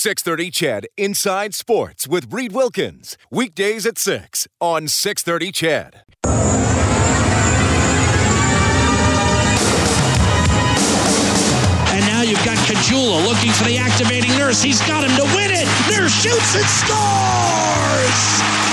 630 CHED Inside Sports with Reed Wilkins. Weekdays at 6 on 630 CHED. And now you've got Caggiula looking for the activating nurse. He's got him to win it. Nurse shoots and scores!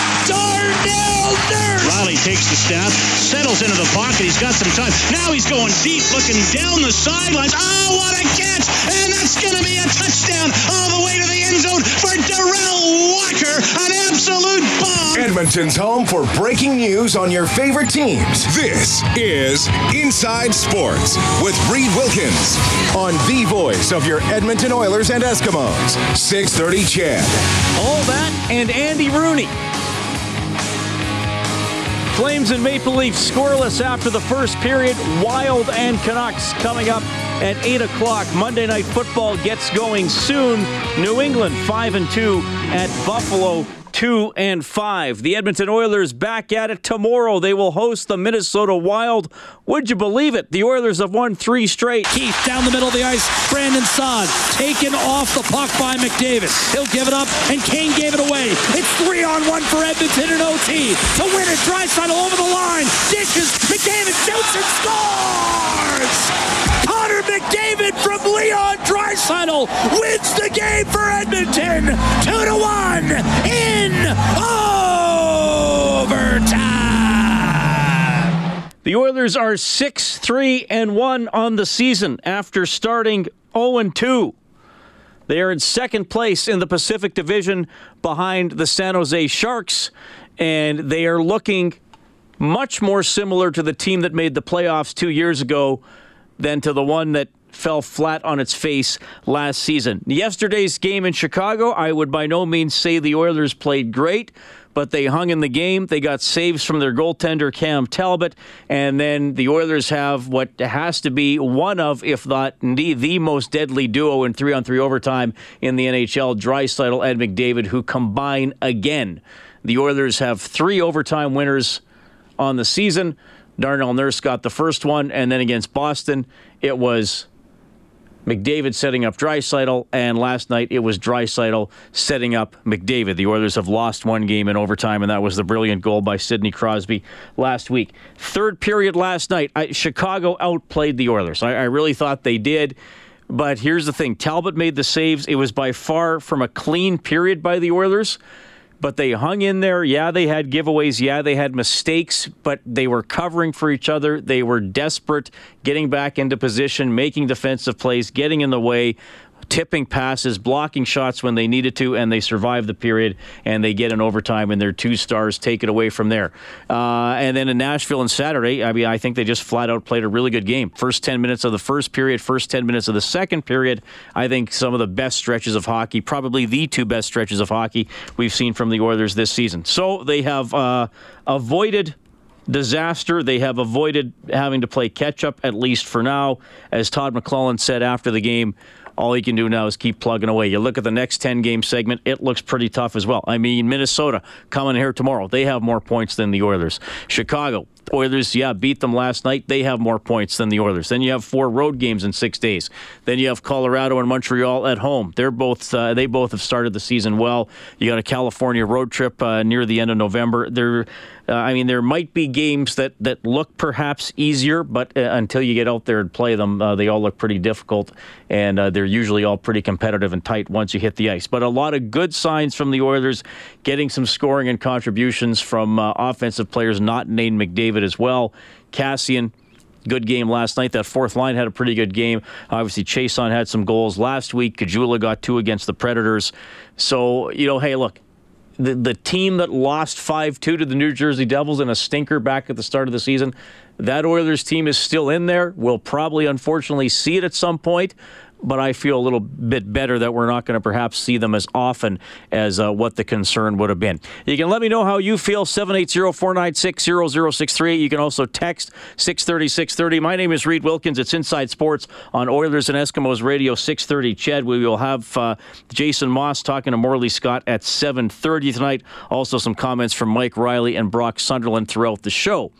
Darnell Riley takes the snap, settles into the pocket. He's got some time. Now he's going deep, looking down the sidelines. Oh, what a catch! And that's going to be a touchdown all the way to the end zone for Derel Walker. An absolute bomb. Edmonton's home for breaking news on your favorite teams. This is Inside Sports with Reed Wilkins on the voice of your Edmonton Oilers and Eskimos. 630 CHED. All that and Andy Rooney. Flames and Maple Leafs scoreless after the first period. Wild and Canucks coming up at 8 o'clock. Monday Night Football gets going soon. New England 5 and 2 at Buffalo. 2 and 5. The Edmonton Oilers back at it tomorrow. They will host the Minnesota Wild. Would you believe it? The Oilers have won three straight. Keith down the middle of the ice. Brandon Saad taken off the puck by McDavid. He'll give it up, and Kane gave it away. It's three on one for Edmonton in OT. To win it, Draisaitl over the line. Dishes. McDavid shoots and scores! McDavid from Leon Draisaitl wins the game for Edmonton. Two to one in overtime. The Oilers are 6 3 and 1 on the season after starting 0 and 2. They are in second place in the Pacific Division behind the San Jose Sharks, and they are looking much more similar to the team that made the playoffs two years ago than to the one that fell flat on its face last season. Yesterday's game in Chicago, I would by no means say the Oilers played great, but they hung in the game. They got saves from their goaltender, Cam Talbot, and then the Oilers have what has to be one of, if not indeed, the most deadly duo in three on three overtime in the NHL, Draisaitl and McDavid, who combine again. The Oilers have three overtime winners on the season. Darnell Nurse got the first one, and then against Boston, it was McDavid setting up Draisaitl, and last night it was Draisaitl setting up McDavid. The Oilers have lost one game in overtime, and that was the brilliant goal by Sidney Crosby last week. Third period last night, I, Chicago outplayed the Oilers. I, I really thought they did. But here's the thing Talbot made the saves. It was by far from a clean period by the Oilers but they hung in there. Yeah, they had giveaways. Yeah, they had mistakes, but they were covering for each other. They were desperate, getting back into position, making defensive plays, getting in the way, tipping passes, blocking shots when they needed to, and they survive the period and they get an overtime and their two stars take it away from there. Uh, and then in Nashville on Saturday, I mean, I think they just flat out played a really good game. First 10 minutes of the first period, first 10 minutes of the second period, I think some of the best stretches of hockey, probably the two best stretches of hockey we've seen from the Oilers this season. So they have uh, avoided disaster. They have avoided having to play catch up, at least for now. As Todd McLellan said after the game, all he can do now is keep plugging away. You look at the next 10 game segment, it looks pretty tough as well. I mean, Minnesota coming here tomorrow, they have more points than the Oilers. Chicago, Oilers, yeah, beat them last night. They have more points than the Oilers. Then you have four road games in six days. Then you have Colorado and Montreal at home. They're both uh, they both have started the season well. You got a California road trip uh, near the end of November. They're uh, I mean, there might be games that, that look perhaps easier, but uh, until you get out there and play them, uh, they all look pretty difficult, and uh, they're usually all pretty competitive and tight once you hit the ice. But a lot of good signs from the Oilers, getting some scoring and contributions from uh, offensive players not named McDavid as well. Kassian, good game last night. That fourth line had a pretty good game. Obviously, Chiasson had some goals last week. Caggiula got two against the Predators. So, you know, hey, look, the, the team that lost 5 2 to the New Jersey Devils in a stinker back at the start of the season, that Oilers team is still in there. We'll probably, unfortunately, see it at some point but I feel a little bit better that we're not going to perhaps see them as often as uh, what the concern would have been. You can let me know how you feel, 780-496-0063. You can also text 630-630. My name is Reed Wilkins. It's Inside Sports on Oilers and Eskimos Radio 630 CHED, We will have uh, Jason Maas talking to Morley Scott at 730 tonight. Also some comments from Mike Reilly and Brock Sunderland throughout the show.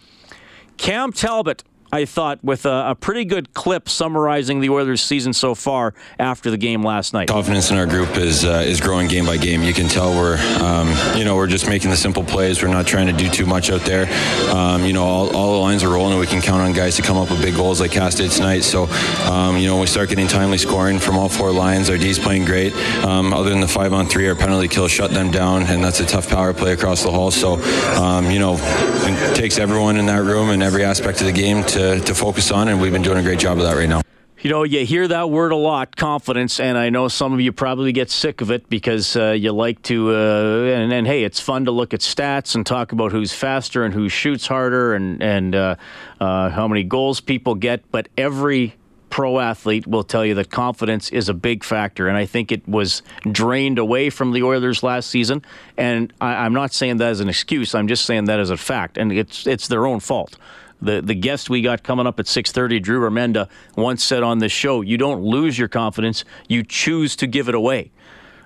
Cam Talbot I thought, with a, a, pretty good clip summarizing the Oilers' season so far after the game last night. Confidence in our group is uh, is growing game by game. You can tell we're um, you know we're just making the simple plays. We're not trying to do too much out there. Um, you know all, all, the lines are rolling, and we can count on guys to come up with big goals like Cass did tonight. So um, you know we start getting timely scoring from all four lines. Our D's playing great. Um, other than the five on three, our penalty kill shut them down, and that's a tough power play across the hall. So um, you know it takes everyone in that room and every aspect of the game to to focus on and we've been doing a great job of that right now. You know, you hear that word a lot, confidence, and I know some of you probably get sick of it because uh, you like to, uh, and, and, hey, it's fun to look at stats and talk about who's faster and who shoots harder and, and uh, uh how many goals people get, but every pro athlete will tell you that confidence is a big factor, and I think it was drained away from the Oilers last season. And I, am not saying that as an excuse; I'm just saying that as a fact, and it's it's their own fault the the guest we got coming up at 6:30, Drew Remenda, once said on this show, "You don't lose your confidence; you choose to give it away."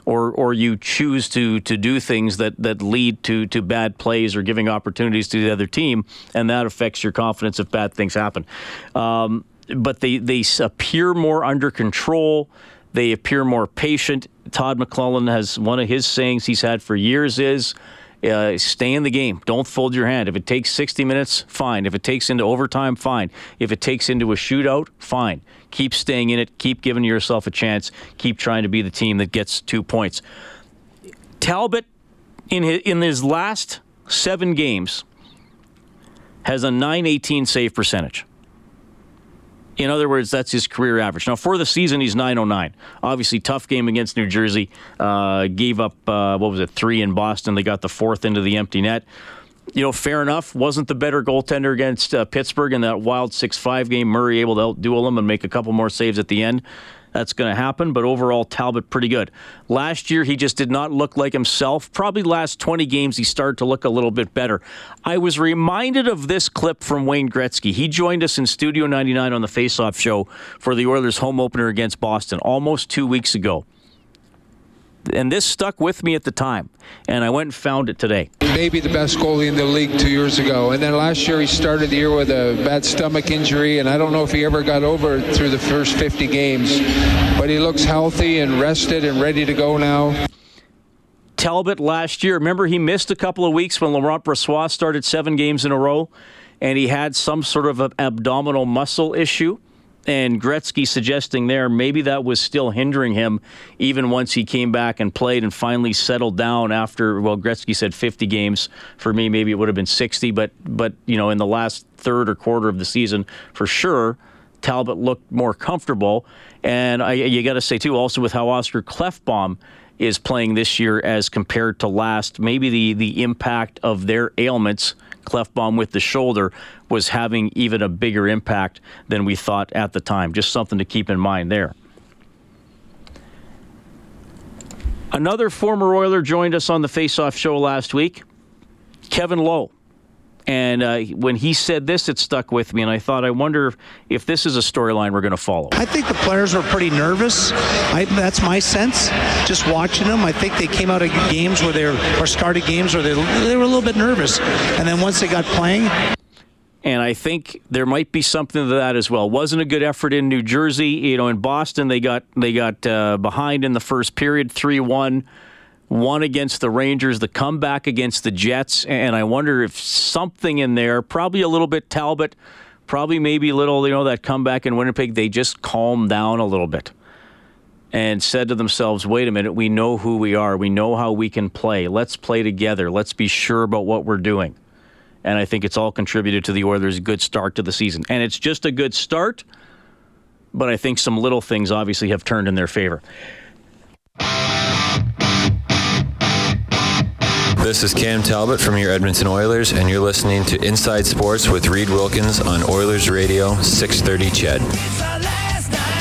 Or, or you choose to, to do things that, that lead to, to bad plays or giving opportunities to the other team, and that affects your confidence if bad things happen. Um, but they, they appear more under control. They appear more patient. Todd McLellan has one of his sayings he's had for years is uh, stay in the game. Don't fold your hand. If it takes 60 minutes, fine. If it takes into overtime, fine. If it takes into a shootout, fine. Keep staying in it. Keep giving yourself a chance. Keep trying to be the team that gets two points. Talbot, in his, in his last seven games, has a 918 save percentage. In other words, that's his career average. Now, for the season, he's 909. Obviously, tough game against New Jersey. Uh, gave up, uh, what was it, three in Boston. They got the fourth into the empty net. You know, fair enough. Wasn't the better goaltender against uh, Pittsburgh in that wild 6 5 game. Murray able to outduel him and make a couple more saves at the end that's going to happen. But overall, Talbot pretty good. Last year, he just did not look like himself. Probably last 20 games, he started to look a little bit better. I was reminded of this clip from Wayne Gretzky. He joined us in Studio 99 on the Faceoff show for the Oilers' home opener against Boston almost two weeks ago and this stuck with me at the time, and I went and found it today. Maybe the best goalie in the league two years ago, and then last year he started the year with a bad stomach injury, and I don't know if he ever got over it through the first 50 games, but he looks healthy and rested and ready to go now. Talbot last year, remember he missed a couple of weeks when Laurent Brossoit started seven games in a row, and he had some sort of an abdominal muscle issue and Gretzky suggesting there maybe that was still hindering him even once he came back and played and finally settled down after well Gretzky said 50 games. For me maybe it would have been 60 but but you know in the last third or quarter of the season for sure Talbot looked more comfortable. And I, you got to say too also with how Oscar Klefbom is playing this year as compared to last maybe the the impact of their ailments Klefbom with the shoulder was having even a bigger impact than we thought at the time. Just something to keep in mind there. Another former Oiler joined us on the Face-Off show last week, Kevin Lowe. And uh, when he said this, it stuck with me, and I thought, I wonder if this is a storyline we're going to follow. I think the players were pretty nervous. I, that's my sense. Just watching them, I think they came out of games where they were, or started games where they, they were a little bit nervous, and then once they got playing. And I think there might be something to that as well. Wasn't a good effort in New Jersey. You know, in Boston, they got they got uh, behind in the first period, three one one against the Rangers, the comeback against the Jets, and I wonder if something in there, probably a little bit Talbot, probably maybe a little, you know, that comeback in Winnipeg, they just calmed down a little bit and said to themselves, wait a minute, we know who we are. We know how we can play. Let's play together. Let's be sure about what we're doing. And I think it's all contributed to the Oilers' good start to the season. And it's just a good start, but I think some little things obviously have turned in their favor. This is Cam Talbot from your Edmonton Oilers, and you're listening to Inside Sports with Reed Wilkins on Oilers Radio 630 CHED.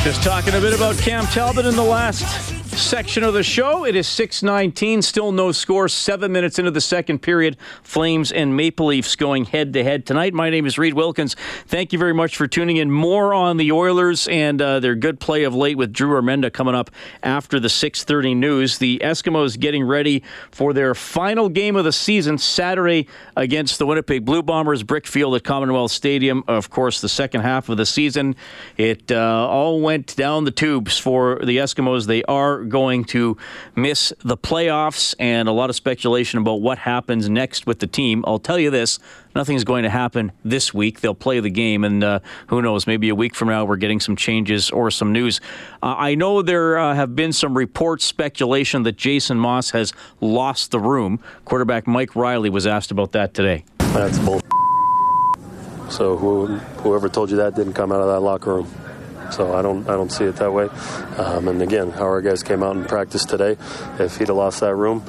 Just talking a bit about Cam Talbot in the last section of the show. It is 6:19, still no score. 7 minutes into the second period. Flames and Maple Leafs going head to head tonight. My name is Reed Wilkins. Thank you very much for tuning in. More on the Oilers and uh, their good play of late with Drew Remenda coming up after the 6:30 news. The Eskimos getting ready for their final game of the season Saturday against the Winnipeg Blue Bombers, Brickfield at Commonwealth Stadium. Of course, the second half of the season, it uh, all went down the tubes for the Eskimos. They are going to miss the playoffs and a lot of speculation about what happens next with the team. I'll tell you this nothing's going to happen this week. They'll play the game, and uh, who knows, maybe a week from now we're getting some changes or some news. Uh, I know there uh, have been some reports, speculation that Jason Maas has lost the room. Quarterback Mike Reilly was asked about that today. That's bull. So who, whoever told you that didn't come out of that locker room. So I don't I don't see it that way. Um, and again, how our guys came out and practiced today. If he'd have lost that room,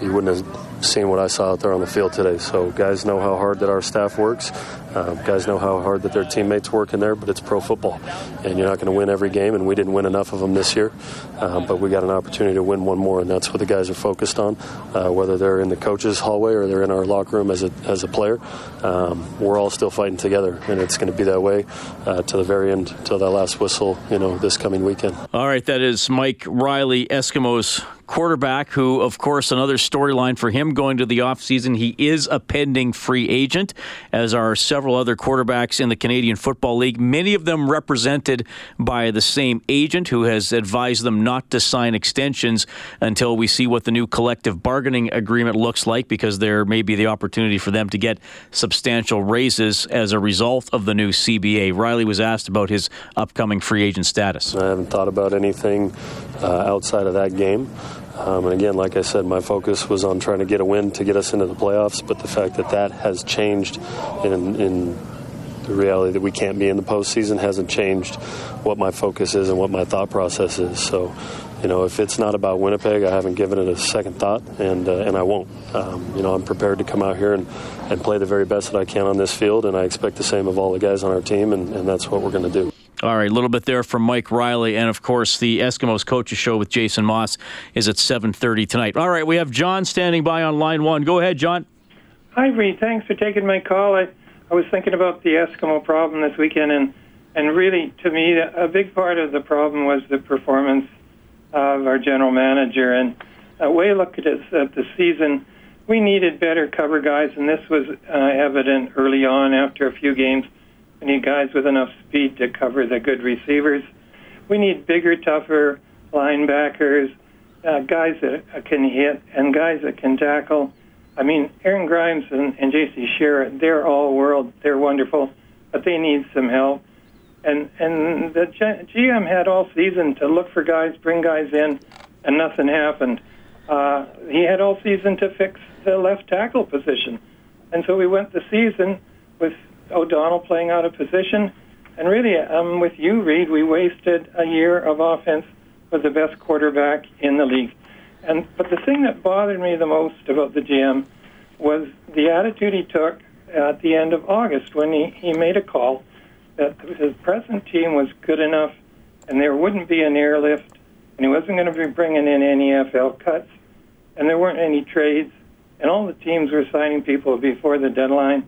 he wouldn't have seen what I saw out there on the field today. So guys know how hard that our staff works. Um, guys know how hard that their teammates work in there, but it's pro football, and you're not going to win every game. And we didn't win enough of them this year, um, but we got an opportunity to win one more, and that's what the guys are focused on. Uh, whether they're in the coaches' hallway or they're in our locker room as a as a player, um, we're all still fighting together, and it's going to be that way uh, to the very end, till that last whistle, you know, this coming weekend. All right, that is Mike Reilly, Eskimos quarterback, who, of course, another storyline for him going to the offseason. He is a pending free agent, as are several other quarterbacks in the Canadian Football League, many of them represented by the same agent who has advised them not to sign extensions until we see what the new collective bargaining agreement looks like, because there may be the opportunity for them to get substantial raises as a result of the new CBA. Reilly was asked about his upcoming free agent status. I haven't thought about anything uh, outside of that game. Um, and again, like I said, my focus was on trying to get a win to get us into the playoffs. But the fact that that has changed in, in the reality that we can't be in the postseason hasn't changed what my focus is and what my thought process is. So, you know, if it's not about Winnipeg, I haven't given it a second thought, and uh, and I won't. Um, you know, I'm prepared to come out here and, and play the very best that I can on this field, and I expect the same of all the guys on our team, and, and that's what we're going to do. All right, a little bit there from Mike Reilly, and of course, the Eskimos coaches show with Jason Maas is at 7:30 tonight. All right, we have John standing by on line one. Go ahead, John. Hi, Reed. Thanks for taking my call. I, I was thinking about the Eskimo problem this weekend, and and really, to me, a big part of the problem was the performance of our general manager. And a way to look at it at the season, we needed better cover guys, and this was uh, evident early on after a few games. We need guys with enough speed to cover the good receivers. We need bigger, tougher linebackers, uh, guys that can hit, and guys that can tackle. I mean, Aaron Grymes and, and J.C. Sherritt, they're all world. They're wonderful, but they need some help. And and the GM had all season to look for guys, bring guys in, and nothing happened. Uh, he had all season to fix the left tackle position, and so we went the season with O'Donnell playing out of position. And really, um, with you, Reed, we wasted a year of offense with the best quarterback in the league. And but the thing that bothered me the most about the GM was the attitude he took at the end of August when he, he made a call that his present team was good enough and there wouldn't be an airlift and he wasn't going to be bringing in any FL cuts and there weren't any trades and all the teams were signing people before the deadline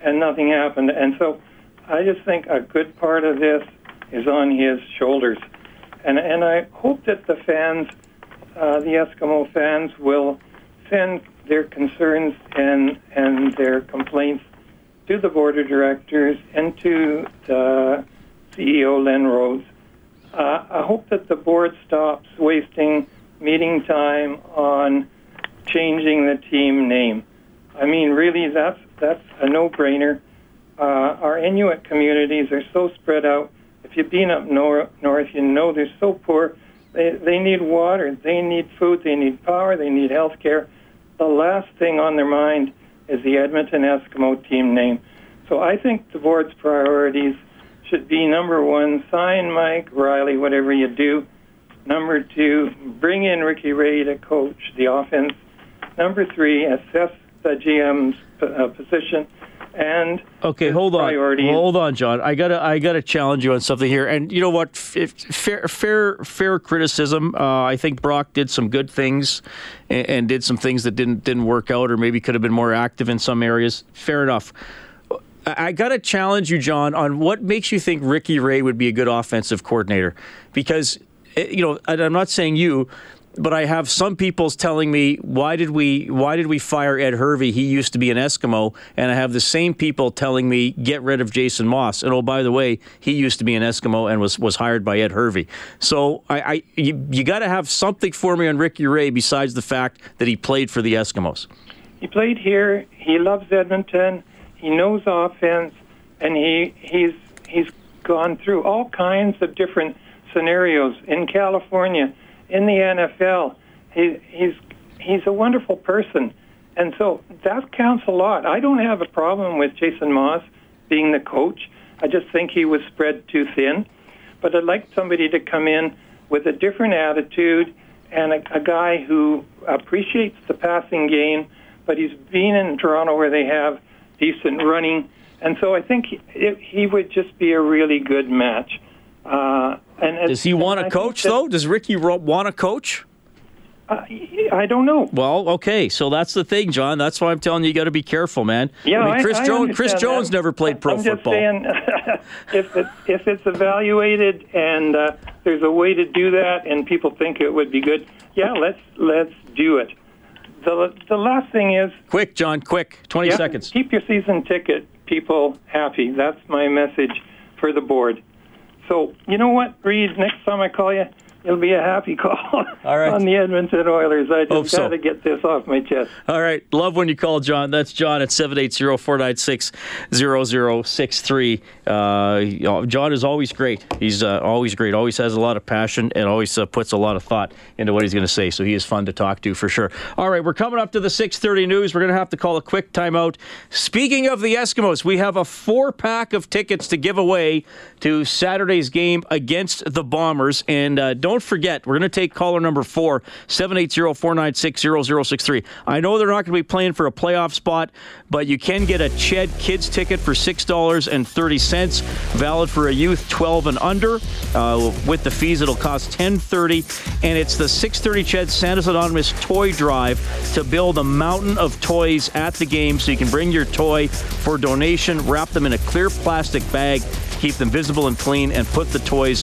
and nothing happened. And so I just think a good part of this is on his shoulders. And, and I hope that the fans, uh, the Eskimo fans, will send their concerns and, and their complaints to the board of directors and to the CEO, Len Rhodes. Uh, I hope that the board stops wasting meeting time on changing the team name. I mean, really, that's that's a no-brainer. Uh, our Inuit communities are so spread out. If you've been up nor- north, you know they're so poor. They they need water, they need food, they need power, they need health care. The last thing on their mind is the Edmonton Eskimo team name. So I think the board's priorities should be number one, sign Mike Reilly, whatever you do. Number two, bring in Ricky Ray to coach the offense. Number three, assess the GM's uh, position. and Okay, hold on. priorities. Hold on, John. I gotta, I gotta challenge you on something here. And you know what? F- fair, fair, fair criticism. Uh, I think Brock did some good things, and, and did some things that didn't didn't work out, or maybe could have been more active in some areas. Fair enough. I I gotta challenge you, John, on what makes you think Ricky Ray would be a good offensive coordinator, because eh, you know, and I'm not saying you. But I have some people's telling me why did we why did we fire Ed Hervey? He used to be an Eskimo, and I have the same people telling me get rid of Jason Maas. And oh, by the way, he used to be an Eskimo and was was hired by Ed Hervey. So I, I you, you got to have something for me on Ricky Ray besides the fact that he played for the Eskimos. He played here. He loves Edmonton. He knows offense, and he he's he's gone through all kinds of different scenarios in California, in the NFL. He, he's he's a wonderful person, and so that counts a lot. I don't have a problem with Jason Maas being the coach. I just think he was spread too thin. But I'd like somebody to come in with a different attitude and a, a guy who appreciates the passing game, but he's been in Toronto where they have decent running, and so I think he, he would just be a really good match. Uh, and Does he want to coach though? Does Ricky want to coach? Uh, I don't know. Well, okay, so that's the thing, John. That's why I'm telling you, you got to be careful, man. Yeah, I mean, Chris I, I Jones. Chris Jones that. never played pro I'm football. saying, if it, if it's evaluated and uh, there's a way to do that, and people think it would be good, yeah, let's let's do it. The the last thing is quick, John. Quick, 20 yeah, seconds. Keep your season ticket people happy. That's my message for the board. So you know what, Reed? Next time I call you, it'll be a happy call All right. on the Edmonton Oilers. I just got to so. get this off my chest. All right. Love when you call, John. That's John at 780 496 0063. Uh, John is always great. He's uh, always great. Always has a lot of passion and always uh, puts a lot of thought into what he's going to say. So he is fun to talk to for sure. All right, we're coming up to the 6:30 news. We're going to have to call a quick timeout. Speaking of the Eskimos, we have a four pack of tickets to give away to Saturday's game against the Bombers. And uh, don't forget, we're going to take caller number four seven eight zero four nine six zero zero six three. I know they're not going to be playing for a playoff spot, but you can get a Ched Kids ticket for six dollars and thirty cents. $6.30, valid for a youth 12 and under. Uh, with the fees, it'll cost $10.30. And it's the 630 Ched Santa's Anonymous Toy Drive to build a mountain of toys at the game so you can bring your toy for donation, wrap them in a clear plastic bag, keep them visible and clean, and put the toys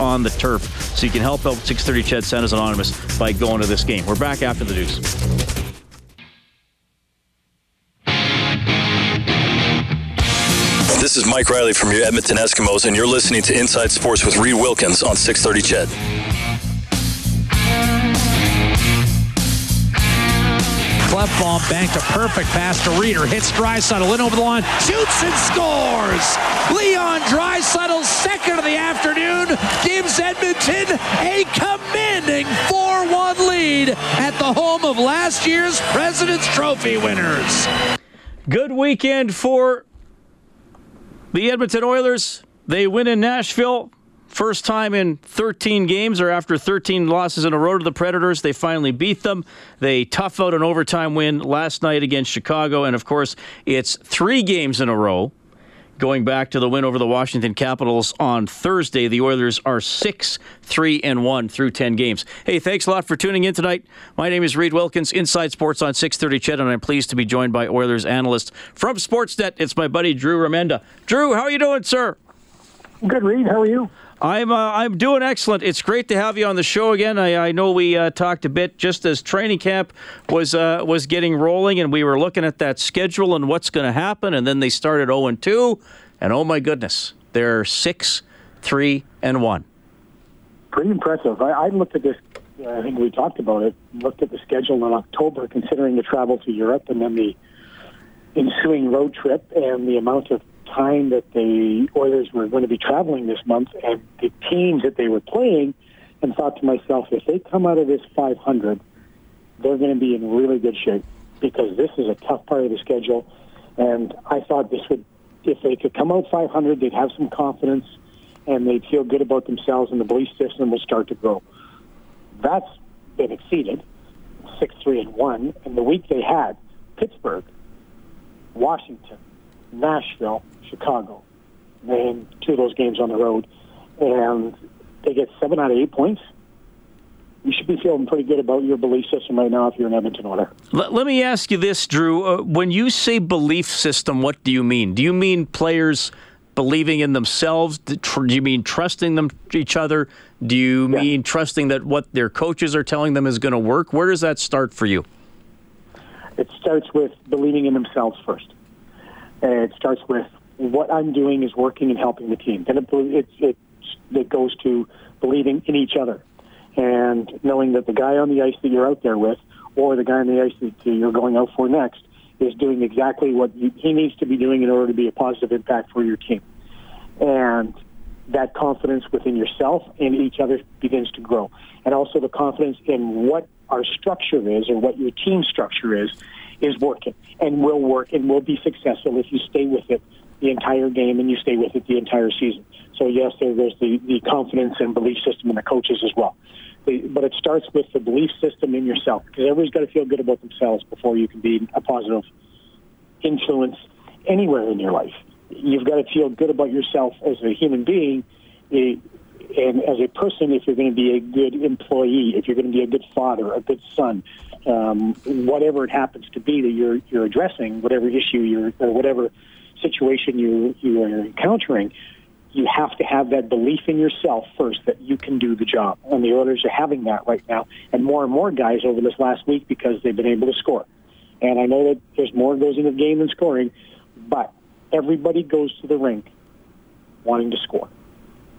On the turf so you can help out 630 Ched Santa's Anonymous by going to this game. We're back after the news. This is Mike Reilly from your Edmonton Eskimos, and you're listening to Inside Sports with Reed Wilkins on 630 Ched. Klefbom banked a perfect pass to Reeder. Hits Draisaitl in over the line. Shoots and scores. Leon Draisaitl, second of the afternoon, gives Edmonton a commanding 4-1 lead at the home of last year's President's Trophy winners. Good weekend for the Edmonton Oilers. They win in Nashville. First time in 13 games, or after 13 losses in a row to the Predators, they finally beat them. They tough out an overtime win last night against Chicago, and of course, it's three games in a row. Going back to the win over the Washington Capitals on Thursday, the Oilers are 6 3 and 1 through 10 games. Hey, thanks a lot for tuning in tonight. My name is Reed Wilkins, Inside Sports on 630 Ched, and I'm pleased to be joined by Oilers analyst from Sportsnet. It's my buddy Drew Remenda. Drew, how are you doing, sir? Good, Reed. How are you? I'm uh, I'm doing excellent. It's great to have you on the show again. I, I know we uh, talked a bit just as training camp was uh, was getting rolling, and we were looking at that schedule and what's going to happen. And then they started 0 and 2, and oh my goodness, they're six, three, and one. Pretty impressive. I, I looked at this. Uh, I think we talked about it. Looked at the schedule in October, considering the travel to Europe and then the ensuing road trip and the amount of time that the Oilers were going to be traveling this month and the teams that they were playing, and thought to myself, if they come out of this 500, they're going to be in really good shape because this is a tough part of the schedule. And I thought this would, if they could come out 500, they'd have some confidence and they'd feel good about themselves and the belief system will start to grow. That's been exceeded, 6 3 and 1. And the week they had, Pittsburgh, Washington, Nashville, Chicago. They two of those games on the road, and they get seven out of eight points. You should be feeling pretty good about your belief system right now if you're an Edmonton Oiler. Let, let me ask you this, Drew. Uh, when you say belief system, what do you mean? Do you mean players believing in themselves? Do you mean trusting them each other? Do you yeah. mean trusting that what their coaches are telling them is going to work? Where does that start for you? It starts with believing in themselves first. It starts with what I'm doing is working and helping the team. Then it, it, it, it goes to believing in each other and knowing that the guy on the ice that you're out there with or the guy on the ice that you're going out for next is doing exactly what he needs to be doing in order to be a positive impact for your team. And that confidence within yourself and each other begins to grow. And also the confidence in what our structure is or what your team structure is, is working and will work and will be successful if you stay with it the entire game and you stay with it the entire season. So yes, there, there's the, the confidence and belief system in the coaches as well. But it starts with the belief system in yourself because everybody's got to feel good about themselves before you can be a positive influence anywhere in your life. You've got to feel good about yourself as a human being and as a person if you're going to be a good employee, if you're going to be a good father, a good son, um, whatever it happens to be that you're you're addressing, whatever issue you're or whatever situation you you are encountering, you have to have that belief in yourself first that you can do the job. And the Oilers are having that right now, and more and more guys over this last week because they've been able to score. And I know that there's more goes into the game than scoring, but everybody goes to the rink wanting to score.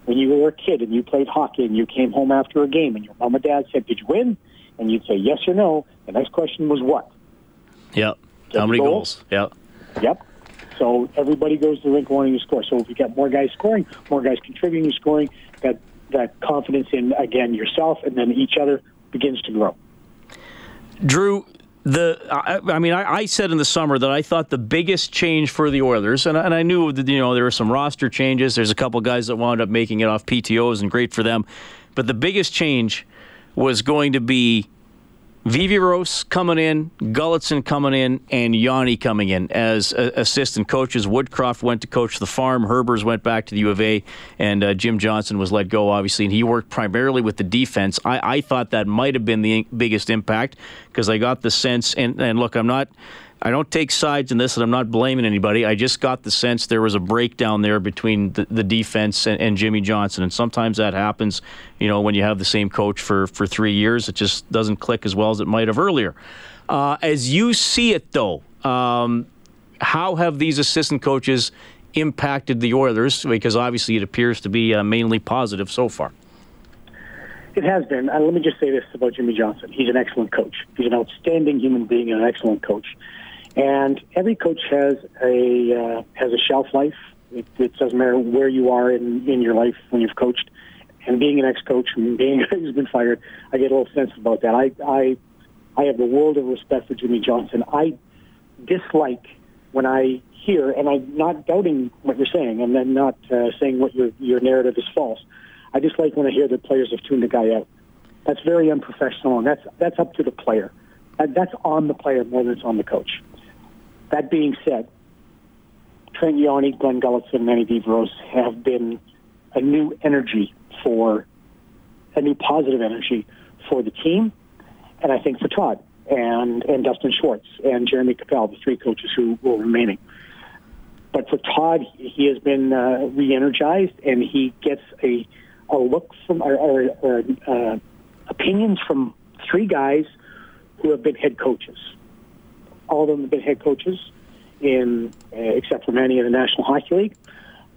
When you were a kid and you played hockey and you came home after a game and your mom and dad said, "Did you win?" And you'd say yes or no. The next question was what? Yep. How many goals? goals? Yep. Yep. So everybody goes to the rink wanting to score. So if you get more guys scoring, more guys contributing to scoring, that that confidence in again yourself and then each other begins to grow. Drew, the I, I mean, I, I, said in the summer that I thought the biggest change for the Oilers, and, and I knew that you know there were some roster changes. There's a couple guys that wound up making it off PTOS, and great for them. But the biggest change was going to be Viveros coming in, Gulutzan coming in, and Yawney coming in as uh, assistant coaches. Woodcroft went to coach the farm. Herbers went back to the U of A, and uh, Jim Johnson was let go, obviously, and he worked primarily with the defense. I, I thought that might have been the biggest impact because I got the sense, and, and look, I'm not I don't take sides in this, and I'm not blaming anybody. I just got the sense there was a breakdown there between the, the defense and, and, Jimmy Johnson, and sometimes that happens. You know, when you have the same coach for for three years, it just doesn't click as well as it might have earlier. Uh, as you see it, though, um, how have these assistant coaches impacted the Oilers? Because obviously, it appears to be uh, mainly positive so far. It has been. Let me just say this about Jimmy Johnson. He's an excellent coach. He's an outstanding human being and an excellent coach. And every coach has a uh, has a shelf life. It, it doesn't matter where you are in, in your life when you've coached. And being an ex-coach and being who's been fired, I get a little sense about that. I I I have a world of respect for Jimmy Johnson. I dislike when I hear, and I'm not doubting what you're saying, and then not uh, saying what your your narrative is false. I dislike when I hear that players have tuned a guy out. That's very unprofessional, and that's that's up to the player. That's on the player more than it's on the coach. That being said, Trent Yawney, Glenn and Manny Viveros have been a new energy for a new positive energy for the team, and I think for Todd and and Dustin Schwartz and Jeremy Coupal, the three coaches who were remaining. But for Todd, he has been uh, re-energized, and he gets a a look from or, or, or uh, opinions from three guys who have been head coaches all of them have been head coaches, in uh, except for Manny in the National Hockey League.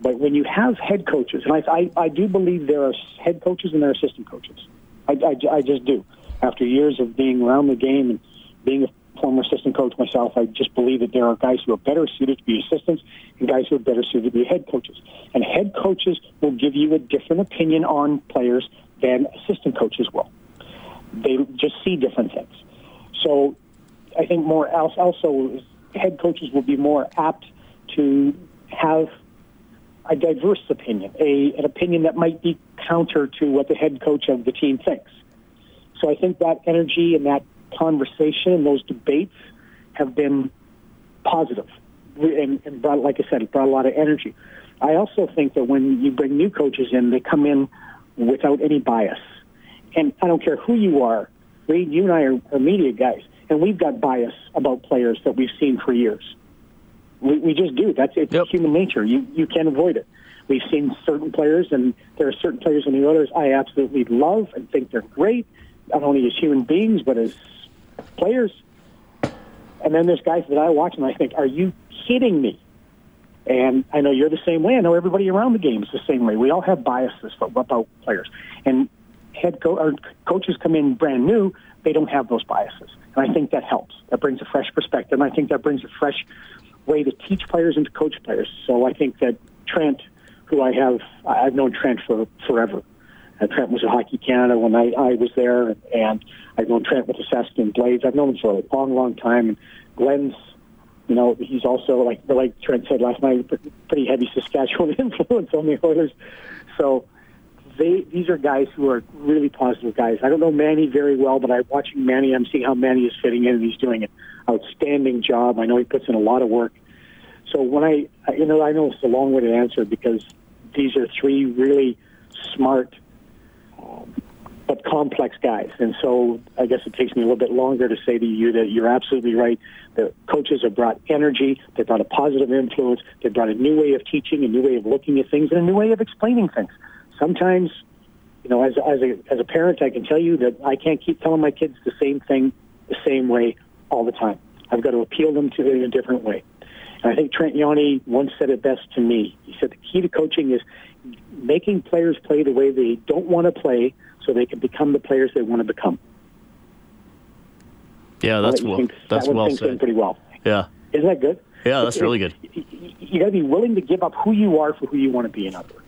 But when you have head coaches, and I, I, I do believe there are head coaches and there are assistant coaches. I, I, I just do. After years of being around the game and being a former assistant coach myself. I just believe that there are guys who are better suited to be assistants and guys who are better suited to be head coaches. And head coaches will give you a different opinion on players than assistant coaches will. They just see different things. So I think more else also head coaches will be more apt to have a diverse opinion, a, an opinion that might be counter to what the head coach of the team thinks. So I think that energy and that conversation and those debates have been positive and, and brought, like I said, it brought a lot of energy. I also think that when you bring new coaches in, they come in without any bias. And I don't care who you are, Reed, you and I are, are media guys, and we've got bias about players that we've seen for years. We, we just do. That's it's yep. human nature. You you can't avoid it. We've seen certain players, and there are certain players in the others I absolutely love and think they're great, not only as human beings but as players. And then there's guys that I watch and I think, are you kidding me? And I know you're the same way. I know everybody around the game is the same way. We all have biases about players. And head co- or coaches come in brand new, they don't have those biases. And I think that helps. That brings a fresh perspective. And I think that brings a fresh way to teach players and to coach players. So I think that Trent, who I have, I've known Trent for forever. Uh, Trent was at Hockey Canada when I, I was there, and I've known Trent with the Saskatoon Blades. I've known him for a long, long time. And Glenn's, you know, he's also like like Trent said last night, pretty heavy Saskatchewan influence on the Oilers. So they these are guys who are really positive guys. I don't know Manny very well, but I'm watching Manny. I'm seeing how Manny is fitting in, and he's doing an outstanding job. I know he puts in a lot of work. So when I, you know, I know it's a long-winded answer because these are three really smart um, but complex guys. And so I guess it takes me a little bit longer to say to you that you're absolutely right. The coaches have brought energy, they brought a positive influence, they brought a new way of teaching, a new way of looking at things, and a new way of explaining things sometimes, you know, as, as, a, as a parent, I can tell you that I can't keep telling my kids the same thing the same way all the time. I've got to appeal them to it in a different way. And I think Trent Yawney once said it best to me. He said the key to coaching is making players play the way they don't want to play so they can become the players they want to become. Yeah, that's well. Think, that's that well said. Pretty well. Yeah. Isn't that good? Yeah, that's really good. You got to be willing to give up who you are for who you want to be. In other words.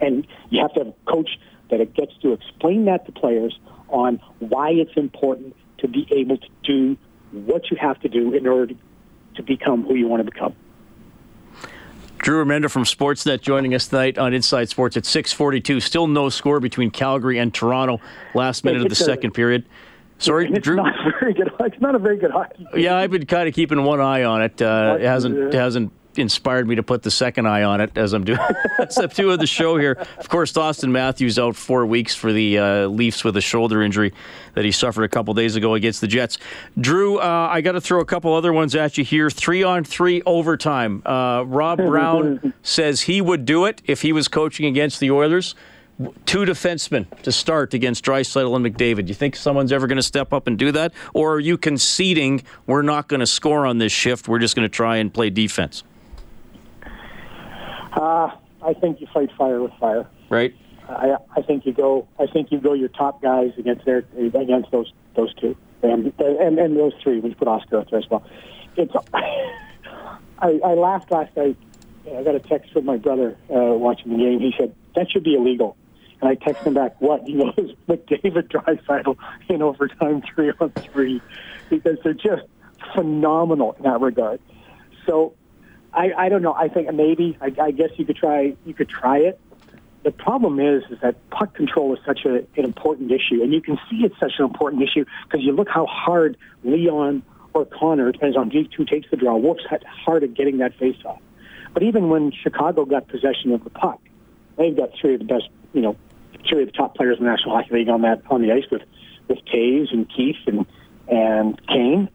And you have to have a coach that gets to explain that to players on why it's important to be able to do what you have to do in order to, become who you want to become. Drew Remenda from Sportsnet joining us tonight on Inside Sports at 6:42. Still no score between Calgary and Toronto. Last minute of the a, second period. Sorry, it's Drew. Not very good. It's not a very good hockey. Yeah, I've been kind of keeping one eye on it. Uh, it hasn't it hasn't inspired me to put the second eye on it as I'm doing step two of the show here. Of course, Auston Matthews out four weeks for the uh, Leafs with a shoulder injury that he suffered a couple days ago against the Jets. Drew, uh, I got to throw a couple other ones at you here. Three on three overtime. Uh, Rob Brown says he would do it if he was coaching against the Oilers. Two defensemen to start against Draisaitl and McDavid. You think someone's ever going to step up and do that, or are you conceding we're not going to score on this shift? We're just going to try and play defense. Uh, I think you fight fire with fire. Right. I, I think you go. I think you go your top guys against their against those those two, and and, and those three. When you put Oscar out there as well, it's. I, I laughed last night. I got a text from my brother uh, watching the game. He said that should be illegal, and I texted him back. What he goes McDavid Draisaitl in overtime three on three, because they're just phenomenal in that regard. So I, I don't know. I think maybe. I, I guess you could try. You could try it. The problem is, is that puck control is such a, an important issue, and you can see it's such an important issue because you look how hard Leon or Connor, depends on who takes the draw, works hard at getting that face off. But even when Chicago got possession of the puck, they've got three of the best, you know, three of the top players in the National Hockey League on that on the ice with with Toews and Keith and and Kane.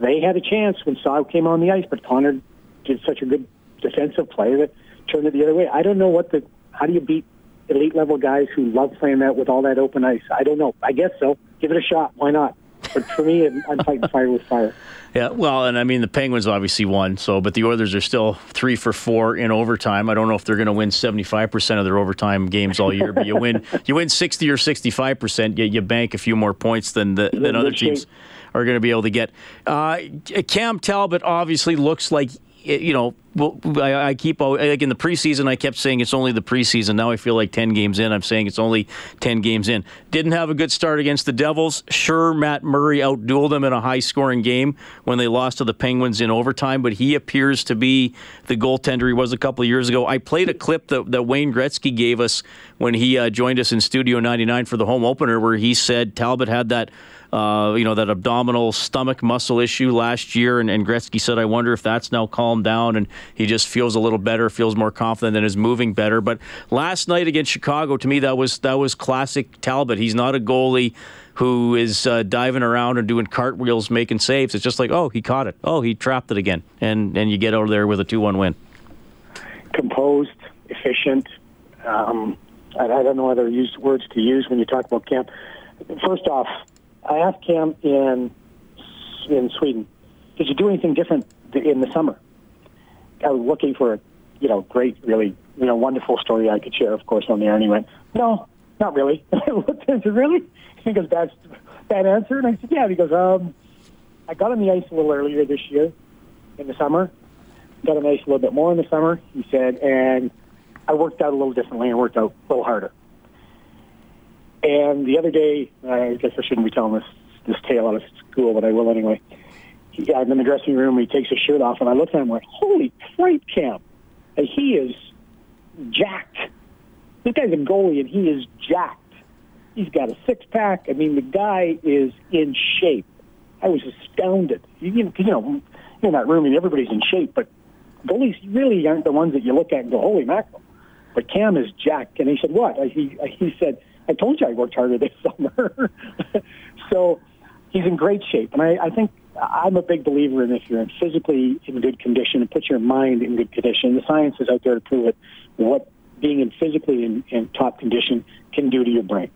They had a chance when Saad came on the ice, but Connor did such a good defensive play that turned it the other way. I don't know what the how do you beat elite level guys who love playing that with all that open ice. I don't know. I guess so. Give it a shot. Why not? But for me, I'm fighting fire with fire. Yeah, well, and I mean the Penguins obviously won, so but the Oilers are still three for four in overtime. I don't know if they're going to win seventy five percent of their overtime games all year, but you win you win sixty or sixty five percent, you, you bank a few more points than the, than other teams are going to be able to get. Uh, Cam Talbot obviously looks like you know, I, keep like in the preseason. I kept saying it's only the preseason. Now I feel like ten games in. I'm saying it's only ten games in. Didn't have a good start against the Devils. Sure, Matt Murray outdueled them in a high-scoring game when they lost to the Penguins in overtime. But he appears to be the goaltender he was a couple of years ago. I played a clip that, that Wayne Gretzky gave us when he uh, joined us in Studio 99 for the home opener, where he said Talbot had that uh, you know, that abdominal stomach muscle issue last year. And, and, Gretzky said, I wonder if that's now calmed down and he just feels a little better, feels more confident and is moving better. But last night against Chicago, to me, that was that was classic Talbot. He's not a goalie who is uh, diving around and doing cartwheels, making saves. It's just like, oh, he caught it. Oh, he trapped it again. And, and you get out there with a 2 1 win. Composed, efficient. Um, I, I don't know other words to use when you talk about camp. First off, I asked Cam in in Sweden, did you do anything different in the summer? I was looking for a you know great, really you know wonderful story I could share, of course, on the air. And he went, no, not really. I looked at him, really? He goes, that's that answer. And I said, yeah. He goes, um, I got on the ice a little earlier this year in the summer. Got on the ice a little bit more in the summer. He said, and I worked out a little differently and worked out a little harder. And the other day, I guess I shouldn't be telling this this tale out of school, but I will anyway. He, I'm in the dressing room. He takes his shirt off, and I look at him like, "Holy crap, Cam!" And he is jacked. This guy's a goalie, and he is jacked. He's got a six pack. I mean, the guy is in shape. I was astounded. You, you know, in that room, and everybody's in shape, but goalies really aren't the ones that you look at and go, "Holy mackerel!" But Cam is jacked, and he said, "What?" He he said I told you I worked harder this summer. so he's in great shape. And I, I think I'm a big believer in if you're in physically in good condition and put your mind in good condition, the science is out there to prove it, what being in physically in, in top condition can do to your brain.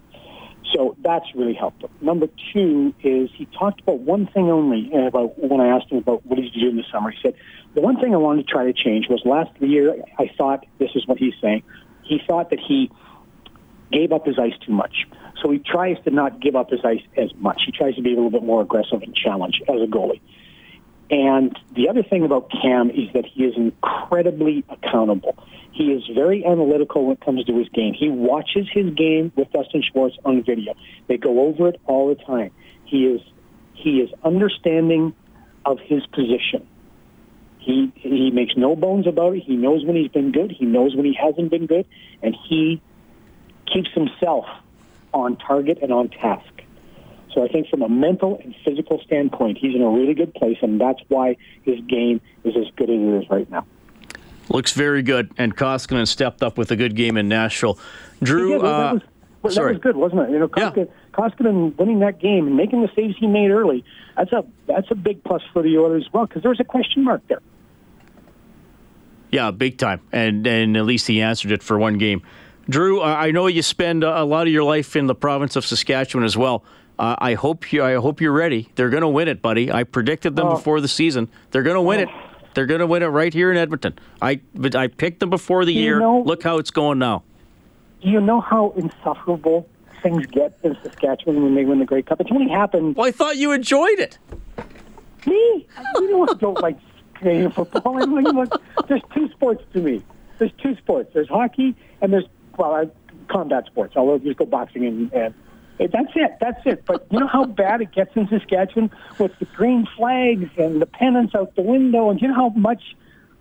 So that's really him. Number two is he talked about one thing only uh, about when I asked him about what he's doing this summer. He said, the one thing I wanted to try to change was last year I thought, this is what he's saying, he thought that he gave up his ice too much. So he tries to not give up his ice as much. He tries to be a little bit more aggressive and challenge as a goalie. And the other thing about Cam is that he is incredibly accountable. He is very analytical when it comes to his game. He watches his game with Dustin Schwartz on video. They go over it all the time. He is he is understanding of his position. He he makes no bones about it. He knows when he's been good. He knows when he hasn't been good, and he keeps himself on target and on task. So I think from a mental and physical standpoint, he's in a really good place, and that's why his game is as good as it is right now. Looks very good, and Koskinen stepped up with a good game in Nashville. Drew, that, uh, was, well, sorry. that was good, wasn't it? You know, Koskinen, yeah. Koskinen winning that game and making the saves he made early, that's a that's a big plus for the Oilers as well, because there was a question mark there. Yeah, big time, and and at least he answered it for one game. Drew, I know you spend a lot of your life in the province of Saskatchewan as well. Uh, I hope you. I hope you're ready. They're going to win it, buddy. I predicted them oh. before the season. They're going to win oh. it. They're going to win it right here in Edmonton. I but I picked them before the year. Know, Look how it's going now. You know how insufferable things get in Saskatchewan when they win the Grey Cup? It's only happened. Well, I thought you enjoyed it. Me? You know I don't like Canadian football. I mean, look, there's two sports to me. There's two sports. There's hockey and there's well, I, combat sports. I'll just go boxing and, and that's it. That's it. But you know how bad it gets in Saskatchewan with the green flags and the pennants out the window, and you know how much.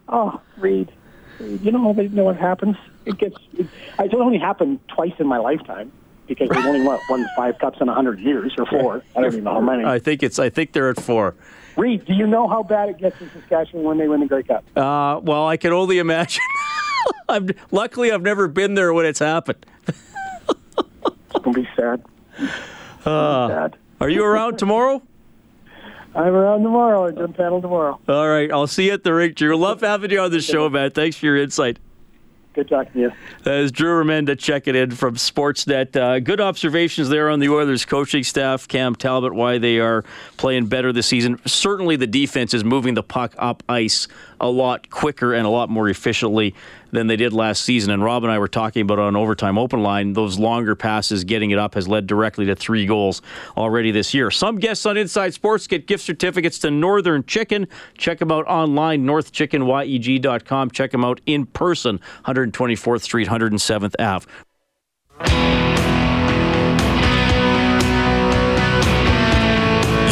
Oh, Reed, you know, you know what happens. It gets. It, it's only happened twice in my lifetime because they've only won, won five cups in a hundred years or four. I don't even know how many. I think it's. I think they're at four. Reed, do you know how bad it gets in Saskatchewan when they win the Grey Cup? Uh, well, I can only imagine. I'm, luckily, I've never been there when it's happened. it's gonna be sad. Uh, sad. Are you around tomorrow? I'm around tomorrow. I'm doing panel tomorrow. All right, I'll see you at the rink. Drew, love having you on the show, man. Thanks for your insight. Good talking to you. That is Drew Remenda checking in from Sportsnet. Uh, good observations there on the Oilers coaching staff, Cam Talbot, why they are playing better this season. Certainly the defense is moving the puck up ice a lot quicker and a lot more efficiently than they did last season. And Rob and I were talking about on overtime open line, those longer passes, getting it up has led directly to three goals already this year. Some guests on Inside Sports get gift certificates to Northern Chicken. Check them out online, northchickenyeg.com. Check them out in person, 124th Street, 107th Ave.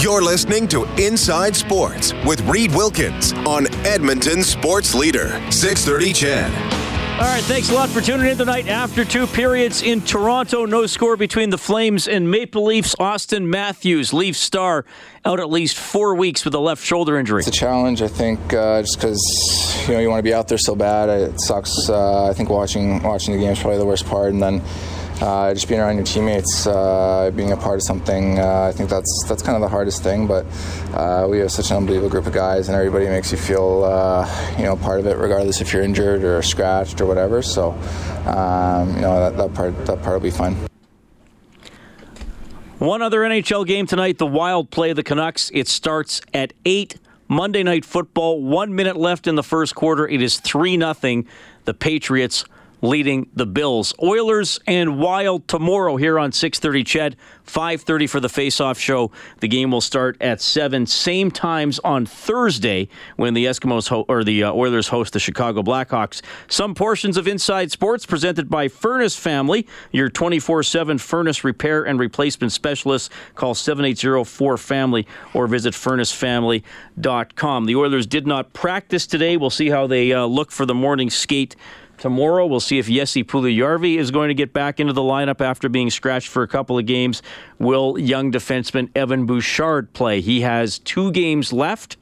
You're listening to Inside Sports with Reed Wilkins on Edmonton Sports Leader, 630 CHED. All right, thanks a lot for tuning in tonight. After two periods in Toronto, no score between the Flames and Maple Leafs. Auston Matthews, Leaf star, out at least four weeks with a left shoulder injury. It's a challenge, I think, uh, just because you know you want to be out there so bad. It sucks. Uh, I think watching watching the game is probably the worst part, and then uh, just being around your teammates, uh, being a part of something. Uh, I think that's that's kind of the hardest thing. But uh, we have such an unbelievable group of guys, and everybody makes you feel uh, you know part of it, regardless if you're injured or scratched or whatever. So um, you know that, that part that part will be fun. One other NHL game tonight, the Wild play the Canucks. It starts at 8 Monday Night Football. One minute left in the first quarter. It is 3 0. The Patriots leading the Bills. Oilers and Wild tomorrow here on 6:30 CHED, 5:30 for the face-off show. The game will start at 7 same times on Thursday when the Eskimos ho- or the uh, Oilers host the Chicago Blackhawks. Some portions of Inside Sports presented by Furnace Family, your 24/7 furnace repair and replacement specialist. Call 780-4FAMILY or visit furnacefamily.com. The Oilers did not practice today. We'll see how they uh, look for the morning skate tomorrow. We'll see if Jesse Puljujarvi is going to get back into the lineup after being scratched for a couple of games. Will young defenseman Evan Bouchard play? He has two games left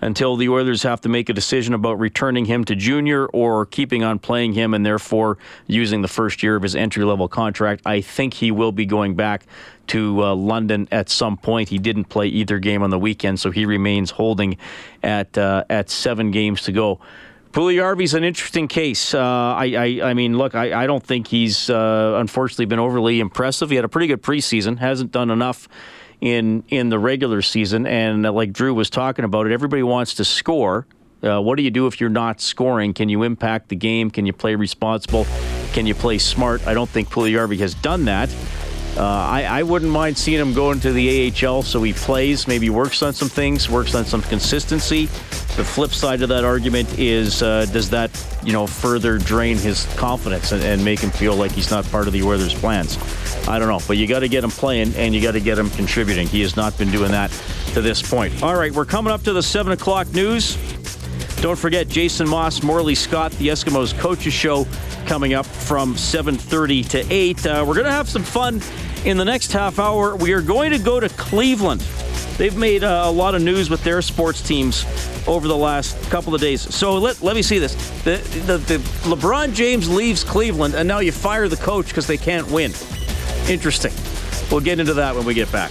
until the Oilers have to make a decision about returning him to junior or keeping on playing him and therefore using the first year of his entry level contract. I think he will be going back to uh, London at some point. He didn't play either game on the weekend, so he remains holding at uh, at seven games to go. Puljujarvi's an interesting case. Uh, I, I, I, mean, look, I, I don't think he's uh, unfortunately been overly impressive. He had a pretty good preseason, hasn't done enough in in the regular season, and uh, like Drew was talking about it, everybody wants to score. Uh, what do you do if you're not scoring? Can you impact the game? Can you play responsible? Can you play smart? I don't think Puljujarvi has done that. Uh, I, I, wouldn't mind seeing him go into the AHL so he plays, maybe works on some things, works on some consistency. The flip side of that argument is uh, does that you know further drain his confidence and, and, make him feel like he's not part of the Oilers' plans? I don't know, but you got to get him playing and you got to get him contributing. He has not been doing that to this point. All right, we're coming up to the seven o'clock news. Don't forget Jason Maas, Morley Scott, the Eskimos Coaches Show coming up from 7.30 to 8. Uh, we're going to have some fun in the next half hour. We are going to go to Cleveland. They've made uh, a lot of news with their sports teams over the last couple of days. So let, let me see this. The, the, the LeBron James leaves Cleveland, and now you fire the coach because they can't win. Interesting. We'll get into that when we get back.